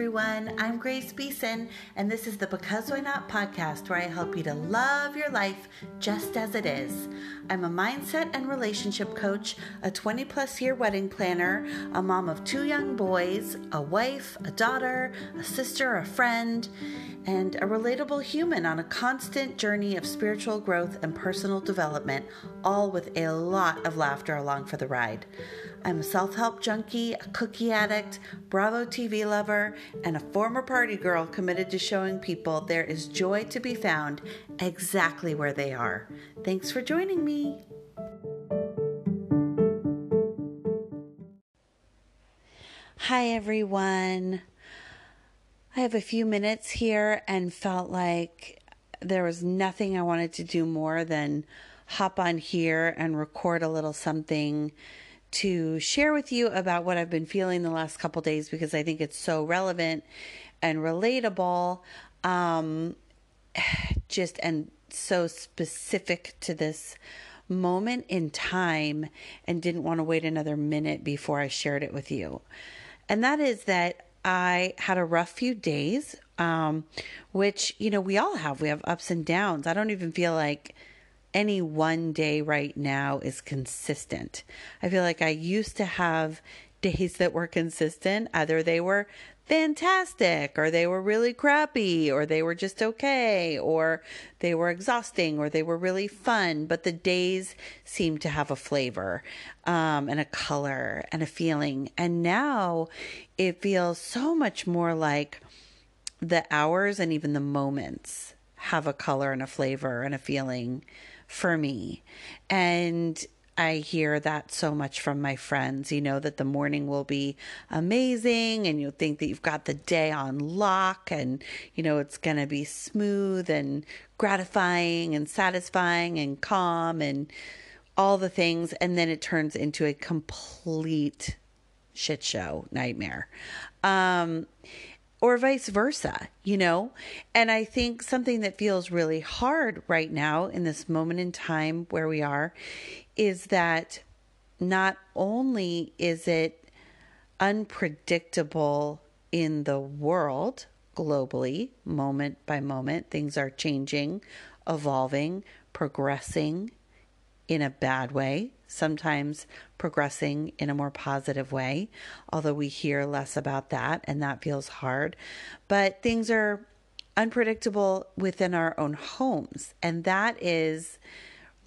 everyone. I'm Grace Beeson, and this is the Because Why Not podcast where I help you to love your life just as it is. I'm a mindset and relationship coach, a 20 plus year wedding planner, a mom of two young boys, a wife, a daughter, a sister, a friend, and a relatable human on a constant journey of spiritual growth and personal development, all with a lot of laughter along for the ride. I'm a self help junkie, a cookie addict, Bravo TV lover, and a former party girl committed to showing people there is joy to be found exactly where they are. Thanks for joining me. Hi, everyone. I have a few minutes here and felt like there was nothing I wanted to do more than hop on here and record a little something to share with you about what I've been feeling the last couple days because I think it's so relevant and relatable. Um, just and so specific to this moment in time and didn't want to wait another minute before I shared it with you. And that is that I had a rough few days, um, which, you know, we all have. We have ups and downs. I don't even feel like any one day right now is consistent. I feel like I used to have days that were consistent. Either they were fantastic, or they were really crappy, or they were just okay, or they were exhausting, or they were really fun. But the days seem to have a flavor um, and a color and a feeling. And now it feels so much more like the hours and even the moments have a color and a flavor and a feeling for me. And I hear that so much from my friends. You know, that the morning will be amazing and you'll think that you've got the day on lock and, you know, it's going to be smooth and gratifying and satisfying and calm and all the things. And then it turns into a complete shit show nightmare. Um, or vice versa, you know? And I think something that feels really hard right now in this moment in time where we are is that not only is it unpredictable in the world globally, moment by moment, things are changing, evolving, progressing in a bad way, sometimes progressing in a more positive way, although we hear less about that and that feels hard. But things are unpredictable within our own homes, and that is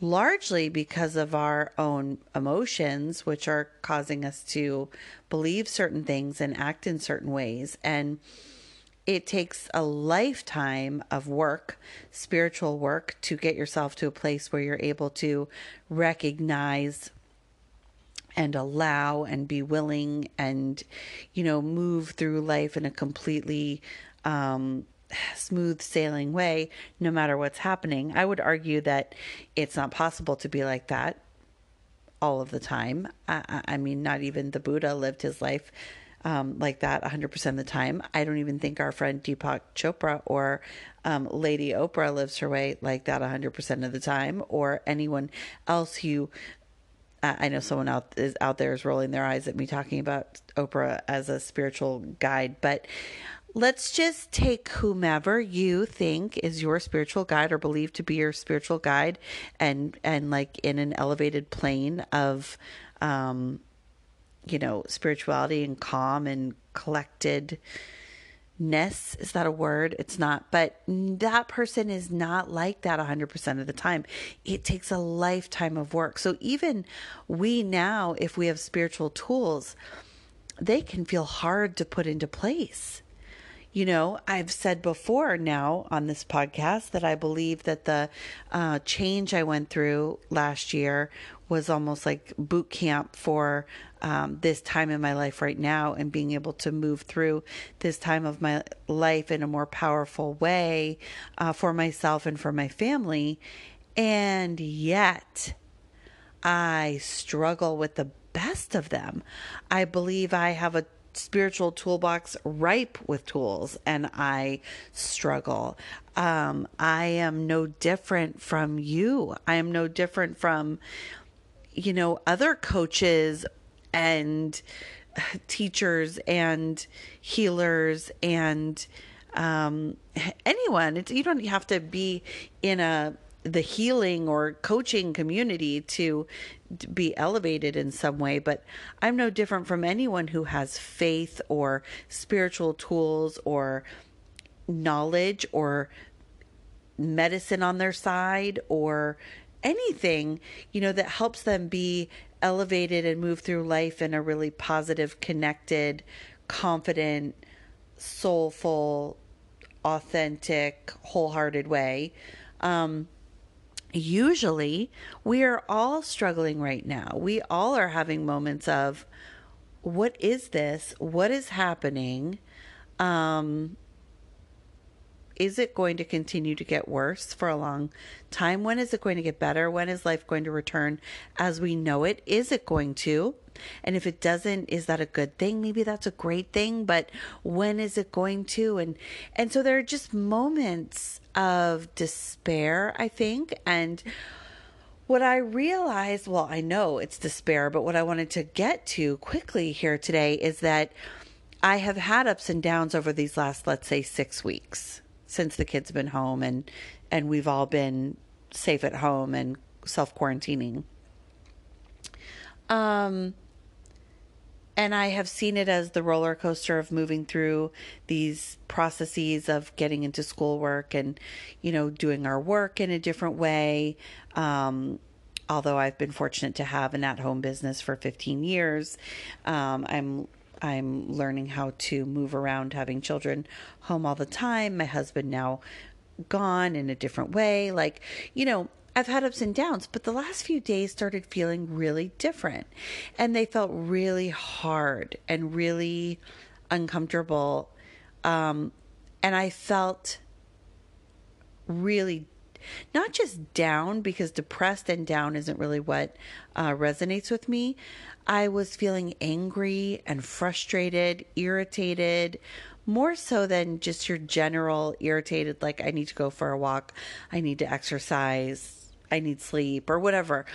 largely because of our own emotions, which are causing us to believe certain things and act in certain ways. And it takes a lifetime of work, spiritual work, to get yourself to a place where you're able to recognize and allow and be willing and, you know, move through life in a completely um, smooth sailing way, no matter what's happening. I would argue that it's not possible to be like that all of the time. I, I mean, not even the Buddha lived his life um, like that 100% of the time. I don't even think our friend Deepak Chopra or um, Lady Oprah lives her way like that 100% of the time, or anyone else who. I know someone out is out there is rolling their eyes at me talking about Oprah as a spiritual guide, but let's just take whomever you think is your spiritual guide or believe to be your spiritual guide and and like in an elevated plane of um you know, spirituality and calm and collectedness. Is that a word? It's not. But that person is not like that 100% of the time. It takes a lifetime of work. So even we now, if we have spiritual tools, they can feel hard to put into place. You know, I've said before now on this podcast that I believe that the uh, change I went through last year was almost like boot camp for um, this time in my life right now and being able to move through this time of my life in a more powerful way uh, for myself and for my family. And yet, I struggle with the best of them. I believe I have a spiritual toolbox ripe with tools and I struggle. Um, I am no different from you. I am no different from, you know, other coaches and teachers and healers and um, anyone. It's, you don't have to be in a the healing or coaching community to be elevated in some way, but I'm no different from anyone who has faith or spiritual tools or knowledge or medicine on their side or anything, you know, that helps them be elevated and move through life in a really positive, connected, confident, soulful, authentic, wholehearted way. Um, usually we are all struggling right now. We all are having moments of what is this? What is happening? Um, is it going to continue to get worse for a long time? When is it going to get better? When is life going to return as we know it? Is it going to? And if it doesn't, is that a good thing? Maybe that's a great thing, but when is it going to? And and so there are just moments of despair, I think, and what I realized, well, I know it's despair, but what I wanted to get to quickly here today is that I have had ups and downs over these last, let's say, six weeks since the kids have been home and and we've all been safe at home and self quarantining. Um, and I have seen it as the roller coaster of moving through these processes of getting into schoolwork and, you know, doing our work in a different way. Um, although I've been fortunate to have an at-home business for 15 years, um, I'm I'm learning how to move around, having children home all the time. My husband now gone in a different way. Like, you know, I've had ups and downs, but the last few days started feeling really different. And they felt really hard and really uncomfortable. Um, and I felt really not just down because depressed and down isn't really what uh, resonates with me. I was feeling angry and frustrated, irritated, more so than just your general irritated, like I need to go for a walk, I need to exercise, I need sleep or whatever.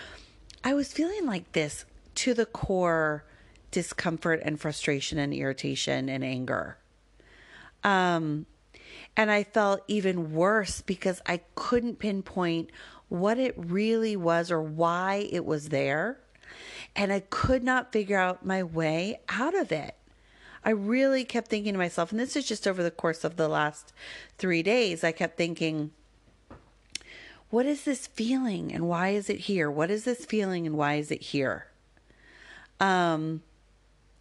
I was feeling like this to the core discomfort and frustration and irritation and anger. Um, and I felt even worse because I couldn't pinpoint what it really was or why it was there. And I could not figure out my way out of it. I really kept thinking to myself, and this is just over the course of the last three days, I kept thinking, what is this feeling and why is it here? What is this feeling and why is it here? Um,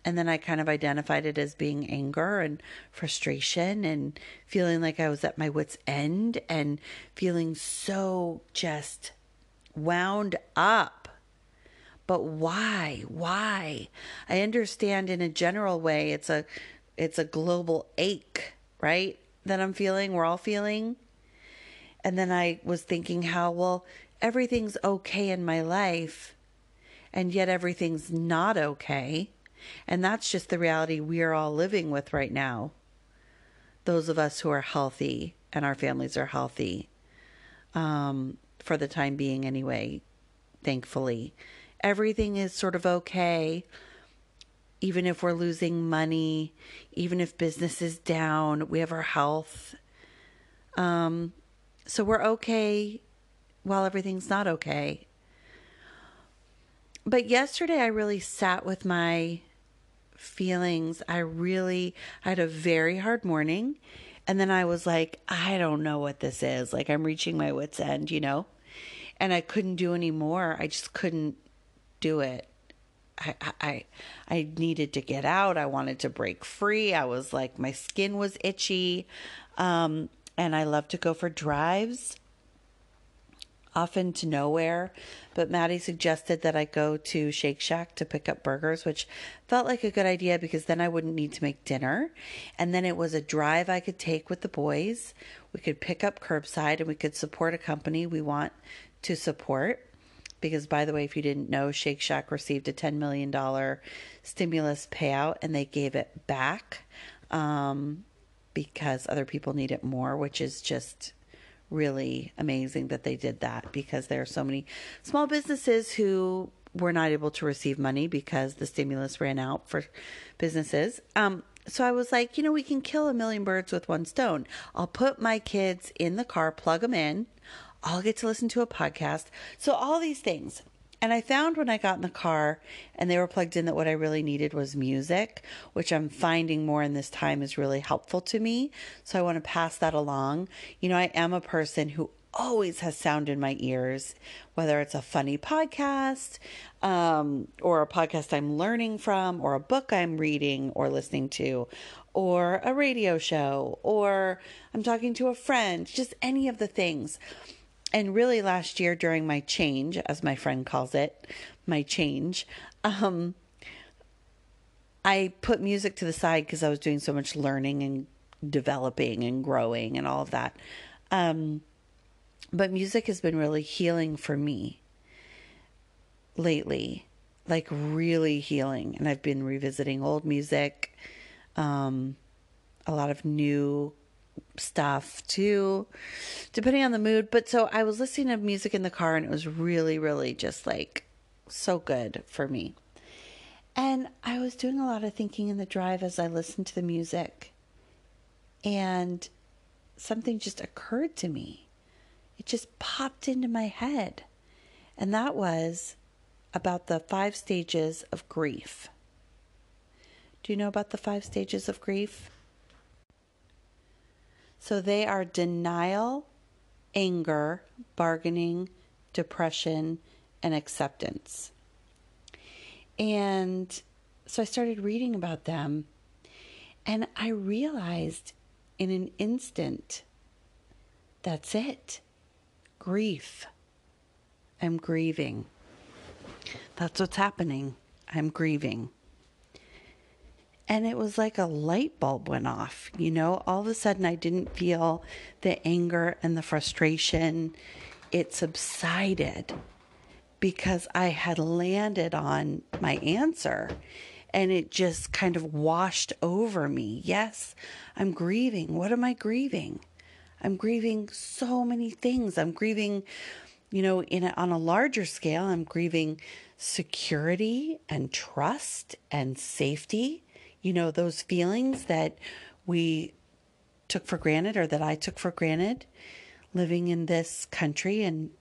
and then I kind of identified it as being anger and frustration and feeling like I was at my wits' end and feeling so just wound up. But why? Why? I understand in a general way it's a it's a global ache, right? That I'm feeling, we're all feeling. And then I was thinking how, well, everything's okay in my life, and yet everything's not okay. And that's just the reality we are all living with right now. Those of us who are healthy and our families are healthy, um, for the time being, anyway, thankfully. Everything is sort of okay. Even if we're losing money, even if business is down, we have our health. Um, so we're okay while everything's not okay. But yesterday I really sat with my feelings. I really I had a very hard morning and then I was like, I don't know what this is. Like I'm reaching my wits end, you know? And I couldn't do any more. I just couldn't do it. I, I I needed to get out. I wanted to break free. I was like my skin was itchy. Um, and I love to go for drives, often to nowhere. But Maddie suggested that I go to Shake Shack to pick up burgers, which felt like a good idea because then I wouldn't need to make dinner. And then it was a drive I could take with the boys. We could pick up curbside and we could support a company we want to support. Because, by the way, if you didn't know, Shake Shack received a $10 million stimulus payout and they gave it back. Um, because other people need it more, which is just really amazing that they did that because there are so many small businesses who were not able to receive money because the stimulus ran out for businesses. Um, so I was like, you know, we can kill a million birds with one stone. I'll put my kids in the car, plug them in. I'll get to listen to a podcast. So all these things. And I found when I got in the car and they were plugged in that what I really needed was music, which I'm finding more in this time is really helpful to me. So I want to pass that along. You know, I am a person who always has sound in my ears, whether it's a funny podcast um, or a podcast I'm learning from, or a book I'm reading or listening to, or a radio show, or I'm talking to a friend, just any of the things and really last year during my change, as my friend calls it, my change, um, I put music to the side because I was doing so much learning and developing and growing and all of that. Um, but music has been really healing for me lately, like really healing. And I've been revisiting old music, um, a lot of new stuff too, depending on the mood. But so I was listening to music in the car and it was really, really just like so good for me. And I was doing a lot of thinking in the drive as I listened to the music. And something just occurred to me. It just popped into my head. And that was about the five stages of grief. Do you know about the five stages of grief? So they are denial, anger, bargaining, depression, and acceptance. And so I started reading about them, and I realized in an instant that's it grief. I'm grieving. That's what's happening. I'm grieving. And it was like a light bulb went off. You know, all of a sudden I didn't feel the anger and the frustration. It subsided because I had landed on my answer and it just kind of washed over me. Yes, I'm grieving. What am I grieving? I'm grieving so many things. I'm grieving, you know, in a, on a larger scale, I'm grieving security and trust and safety you know, those feelings that we took for granted or that I took for granted living in this country and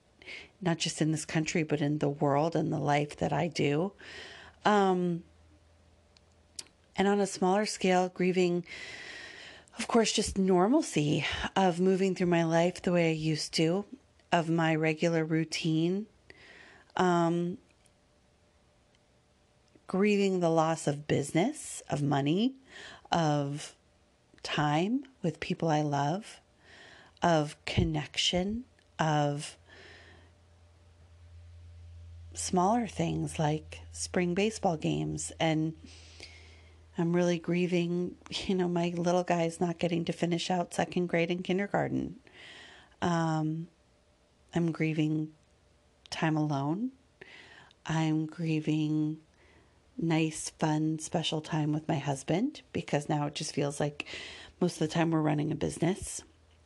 not just in this country, but in the world and the life that I do. Um, and on a smaller scale, grieving, of course, just normalcy of moving through my life the way I used to, of my regular routine. Um, grieving the loss of business, of money, of time with people I love, of connection, of smaller things like spring baseball games. And I'm really grieving, you know, my little guy's not getting to finish out second grade and kindergarten. Um, I'm grieving time alone. I'm grieving nice, fun, special time with my husband because now it just feels like most of the time we're running a business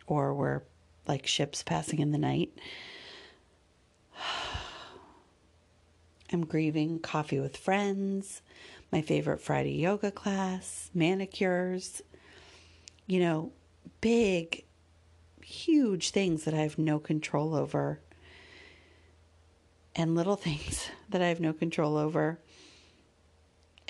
or we're like ships passing in the night. I'm grieving coffee with friends, my favorite Friday yoga class, manicures, you know, big, huge things that I have no control over, and little things that I have no control over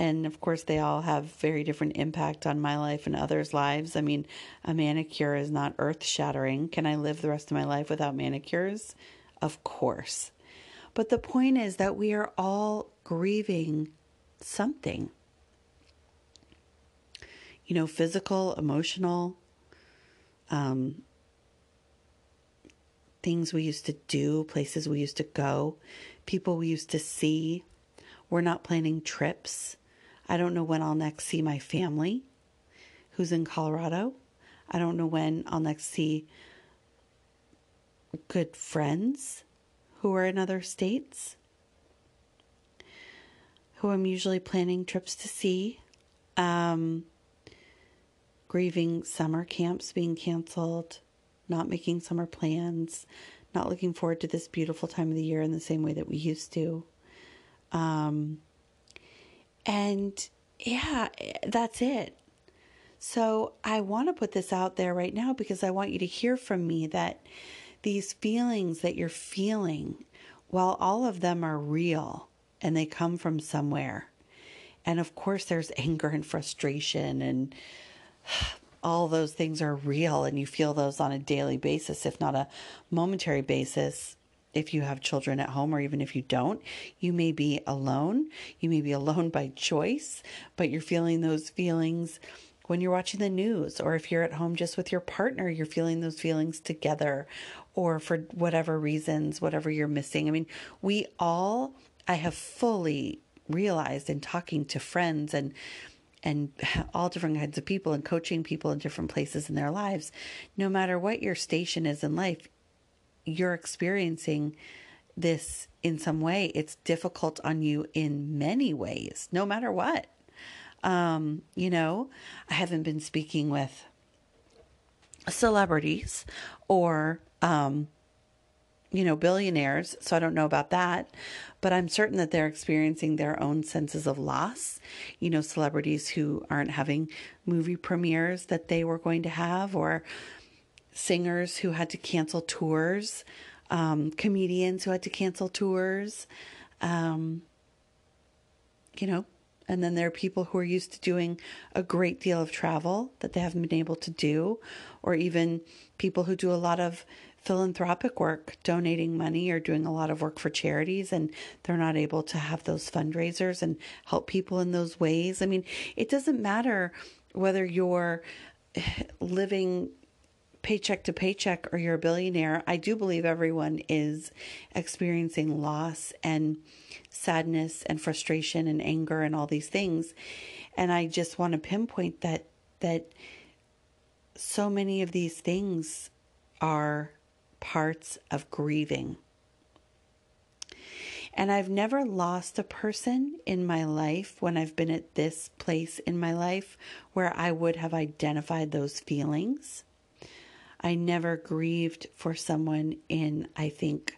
and of course they all have very different impact on my life and others lives. I mean a manicure is not earth shattering can i live the rest of my life without manicures? Of course. But the point is that we are all grieving something. You know physical emotional um, things we used to do places we used to go people we used to see. We're not planning trips I don't know when I'll next see my family who's in Colorado. I don't know when I'll next see good friends who are in other states, who I'm usually planning trips to see. Um, grieving summer camps being canceled, not making summer plans, not looking forward to this beautiful time of the year in the same way that we used to. Um, and yeah, that's it. So I want to put this out there right now because I want you to hear from me that these feelings that you're feeling, while all of them are real and they come from somewhere, and of course there's anger and frustration and all those things are real and you feel those on a daily basis, if not a momentary basis. If you have children at home, or even if you don't, you may be alone. You may be alone by choice, but you're feeling those feelings when you're watching the news, or if you're at home just with your partner, you're feeling those feelings together, or for whatever reasons, whatever you're missing. I mean, we all, I have fully realized in talking to friends and and all different kinds of people and coaching people in different places in their lives, no matter what your station is in life, you're experiencing this in some way. It's difficult on you in many ways, no matter what. Um, you know, I haven't been speaking with celebrities or um, you know, billionaires, so I don't know about that, but I'm certain that they're experiencing their own senses of loss. You know, celebrities who aren't having movie premieres that they were going to have, or singers who had to cancel tours, um, comedians who had to cancel tours, um, you know, and then there are people who are used to doing a great deal of travel that they haven't been able to do, or even people who do a lot of philanthropic work, donating money or doing a lot of work for charities, and they're not able to have those fundraisers and help people in those ways. I mean, it doesn't matter whether you're living paycheck to paycheck or you're a billionaire. I do believe everyone is experiencing loss and sadness and frustration and anger and all these things. And I just want to pinpoint that that so many of these things are parts of grieving. And I've never lost a person in my life when I've been at this place in my life where I would have identified those feelings. I never grieved for someone in, I think,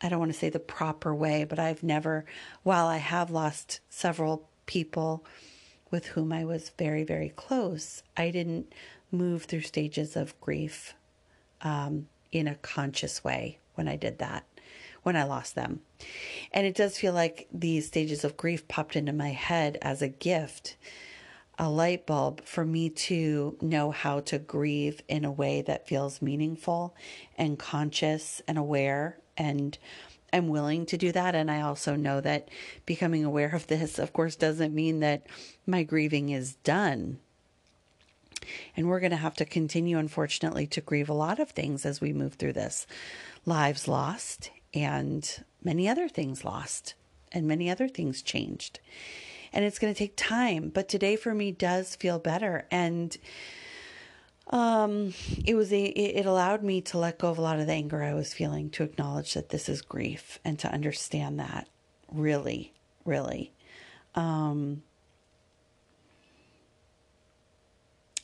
I don't want to say the proper way, but I've never, while I have lost several people with whom I was very, very close, I didn't move through stages of grief um, in a conscious way when I did that, when I lost them. And it does feel like these stages of grief popped into my head as a gift, a light bulb for me to know how to grieve in a way that feels meaningful and conscious and aware and I'm willing to do that. And I also know that becoming aware of this, of course, doesn't mean that my grieving is done. And we're going to have to continue, unfortunately, to grieve a lot of things as we move through this lives lost and many other things lost and many other things changed. And it's going to take time, but today for me does feel better. And um, it was a, it allowed me to let go of a lot of the anger I was feeling, to acknowledge that this is grief and to understand that really, really. Um,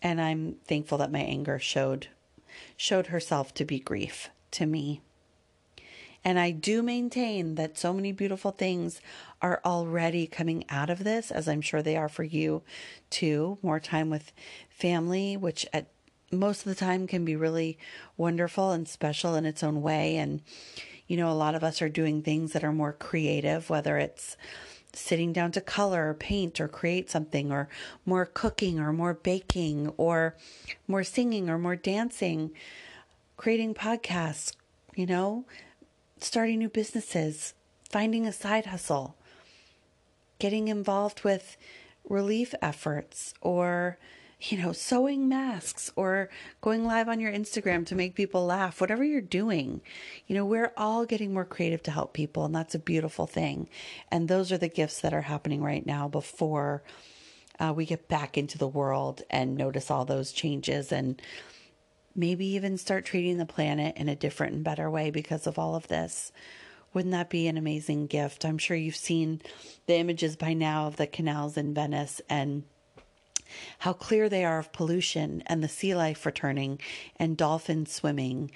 and I'm thankful that my anger showed showed herself to be grief to me. And I do maintain that so many beautiful things are already coming out of this, as I'm sure they are for you too. More time with family, which at most of the time can be really wonderful and special in its own way. And, you know, a lot of us are doing things that are more creative, whether it's sitting down to color or paint or create something, or more cooking or more baking, or more singing or more dancing, creating podcasts, you know, starting new businesses, finding a side hustle, getting involved with relief efforts, or you know, sewing masks or going live on your Instagram to make people laugh, whatever you're doing, you know, we're all getting more creative to help people. And that's a beautiful thing. And those are the gifts that are happening right now before uh, we get back into the world and notice all those changes and maybe even start treating the planet in a different and better way because of all of this. Wouldn't that be an amazing gift? I'm sure you've seen the images by now of the canals in Venice and how clear they are of pollution and the sea life returning and dolphins swimming.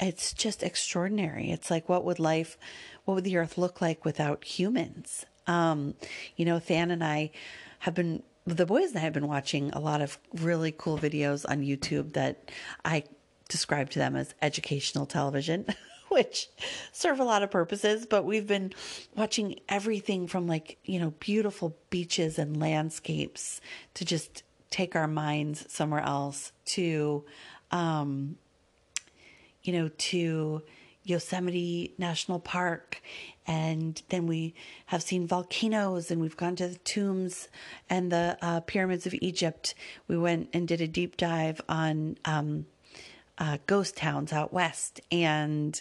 It's just extraordinary. It's like, what would life, what would the earth look like without humans? Um, you know, Than and I have been the boys and I have been watching a lot of really cool videos on YouTube that I describe to them as educational television, which serve a lot of purposes. But we've been watching everything from like, you know, beautiful beaches and landscapes to just take our minds somewhere else to, um, you know, to Yosemite National Park. And then we have seen volcanoes and we've gone to the tombs and the uh, pyramids of Egypt. We went and did a deep dive on um, uh, ghost towns out west. And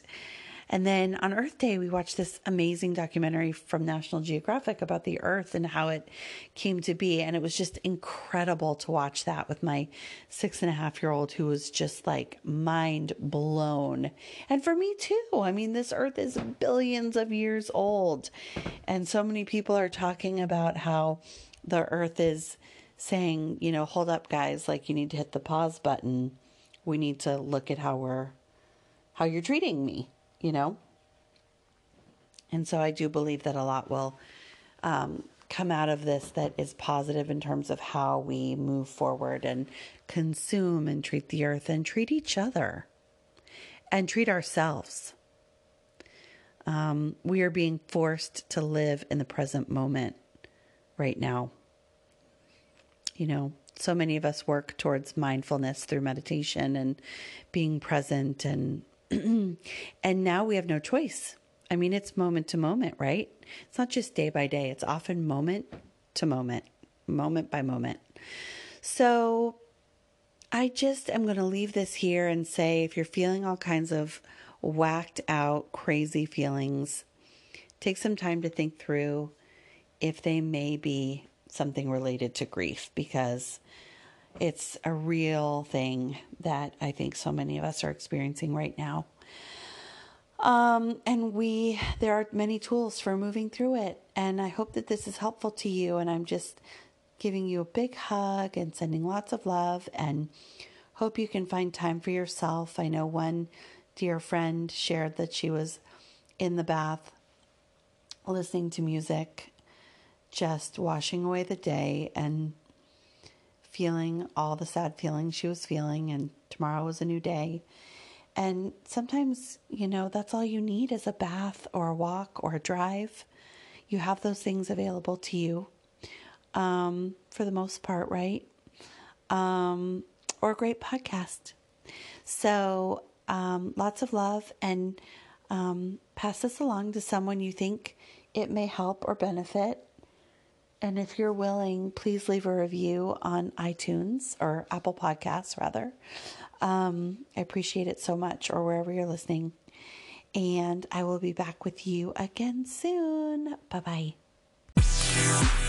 and then on Earth Day, we watched this amazing documentary from National Geographic about the Earth and how it came to be. And it was just incredible to watch that with my six and a half year old who was just like mind blown. And for me too. I mean, this Earth is billions of years old. And so many people are talking about how the Earth is saying, you know, hold up, guys, like you need to hit the pause button. We need to look at how we're how you're treating me you know? And so I do believe that a lot will um, come out of this that is positive in terms of how we move forward and consume and treat the earth and treat each other and treat ourselves. Um, we are being forced to live in the present moment right now. You know, so many of us work towards mindfulness through meditation and being present and and now we have no choice. I mean, it's moment to moment, right? It's not just day by day, it's often moment to moment, moment by moment. So I just am going to leave this here and say if you're feeling all kinds of whacked out, crazy feelings, take some time to think through if they may be something related to grief because it's a real thing that I think so many of us are experiencing right now. Um, and we, there are many tools for moving through it. And I hope that this is helpful to you. And I'm just giving you a big hug and sending lots of love and hope you can find time for yourself. I know one dear friend shared that she was in the bath listening to music, just washing away the day and feeling all the sad feelings she was feeling, and tomorrow was a new day. And sometimes, you know, that's all you need is a bath or a walk or a drive. You have those things available to you um, for the most part, right? Um, or a great podcast. So, um, lots of love and um, pass this along to someone you think it may help or benefit. And if you're willing, please leave a review on iTunes or Apple Podcasts, rather. Um, I appreciate it so much, or wherever you're listening. And I will be back with you again soon. Bye bye.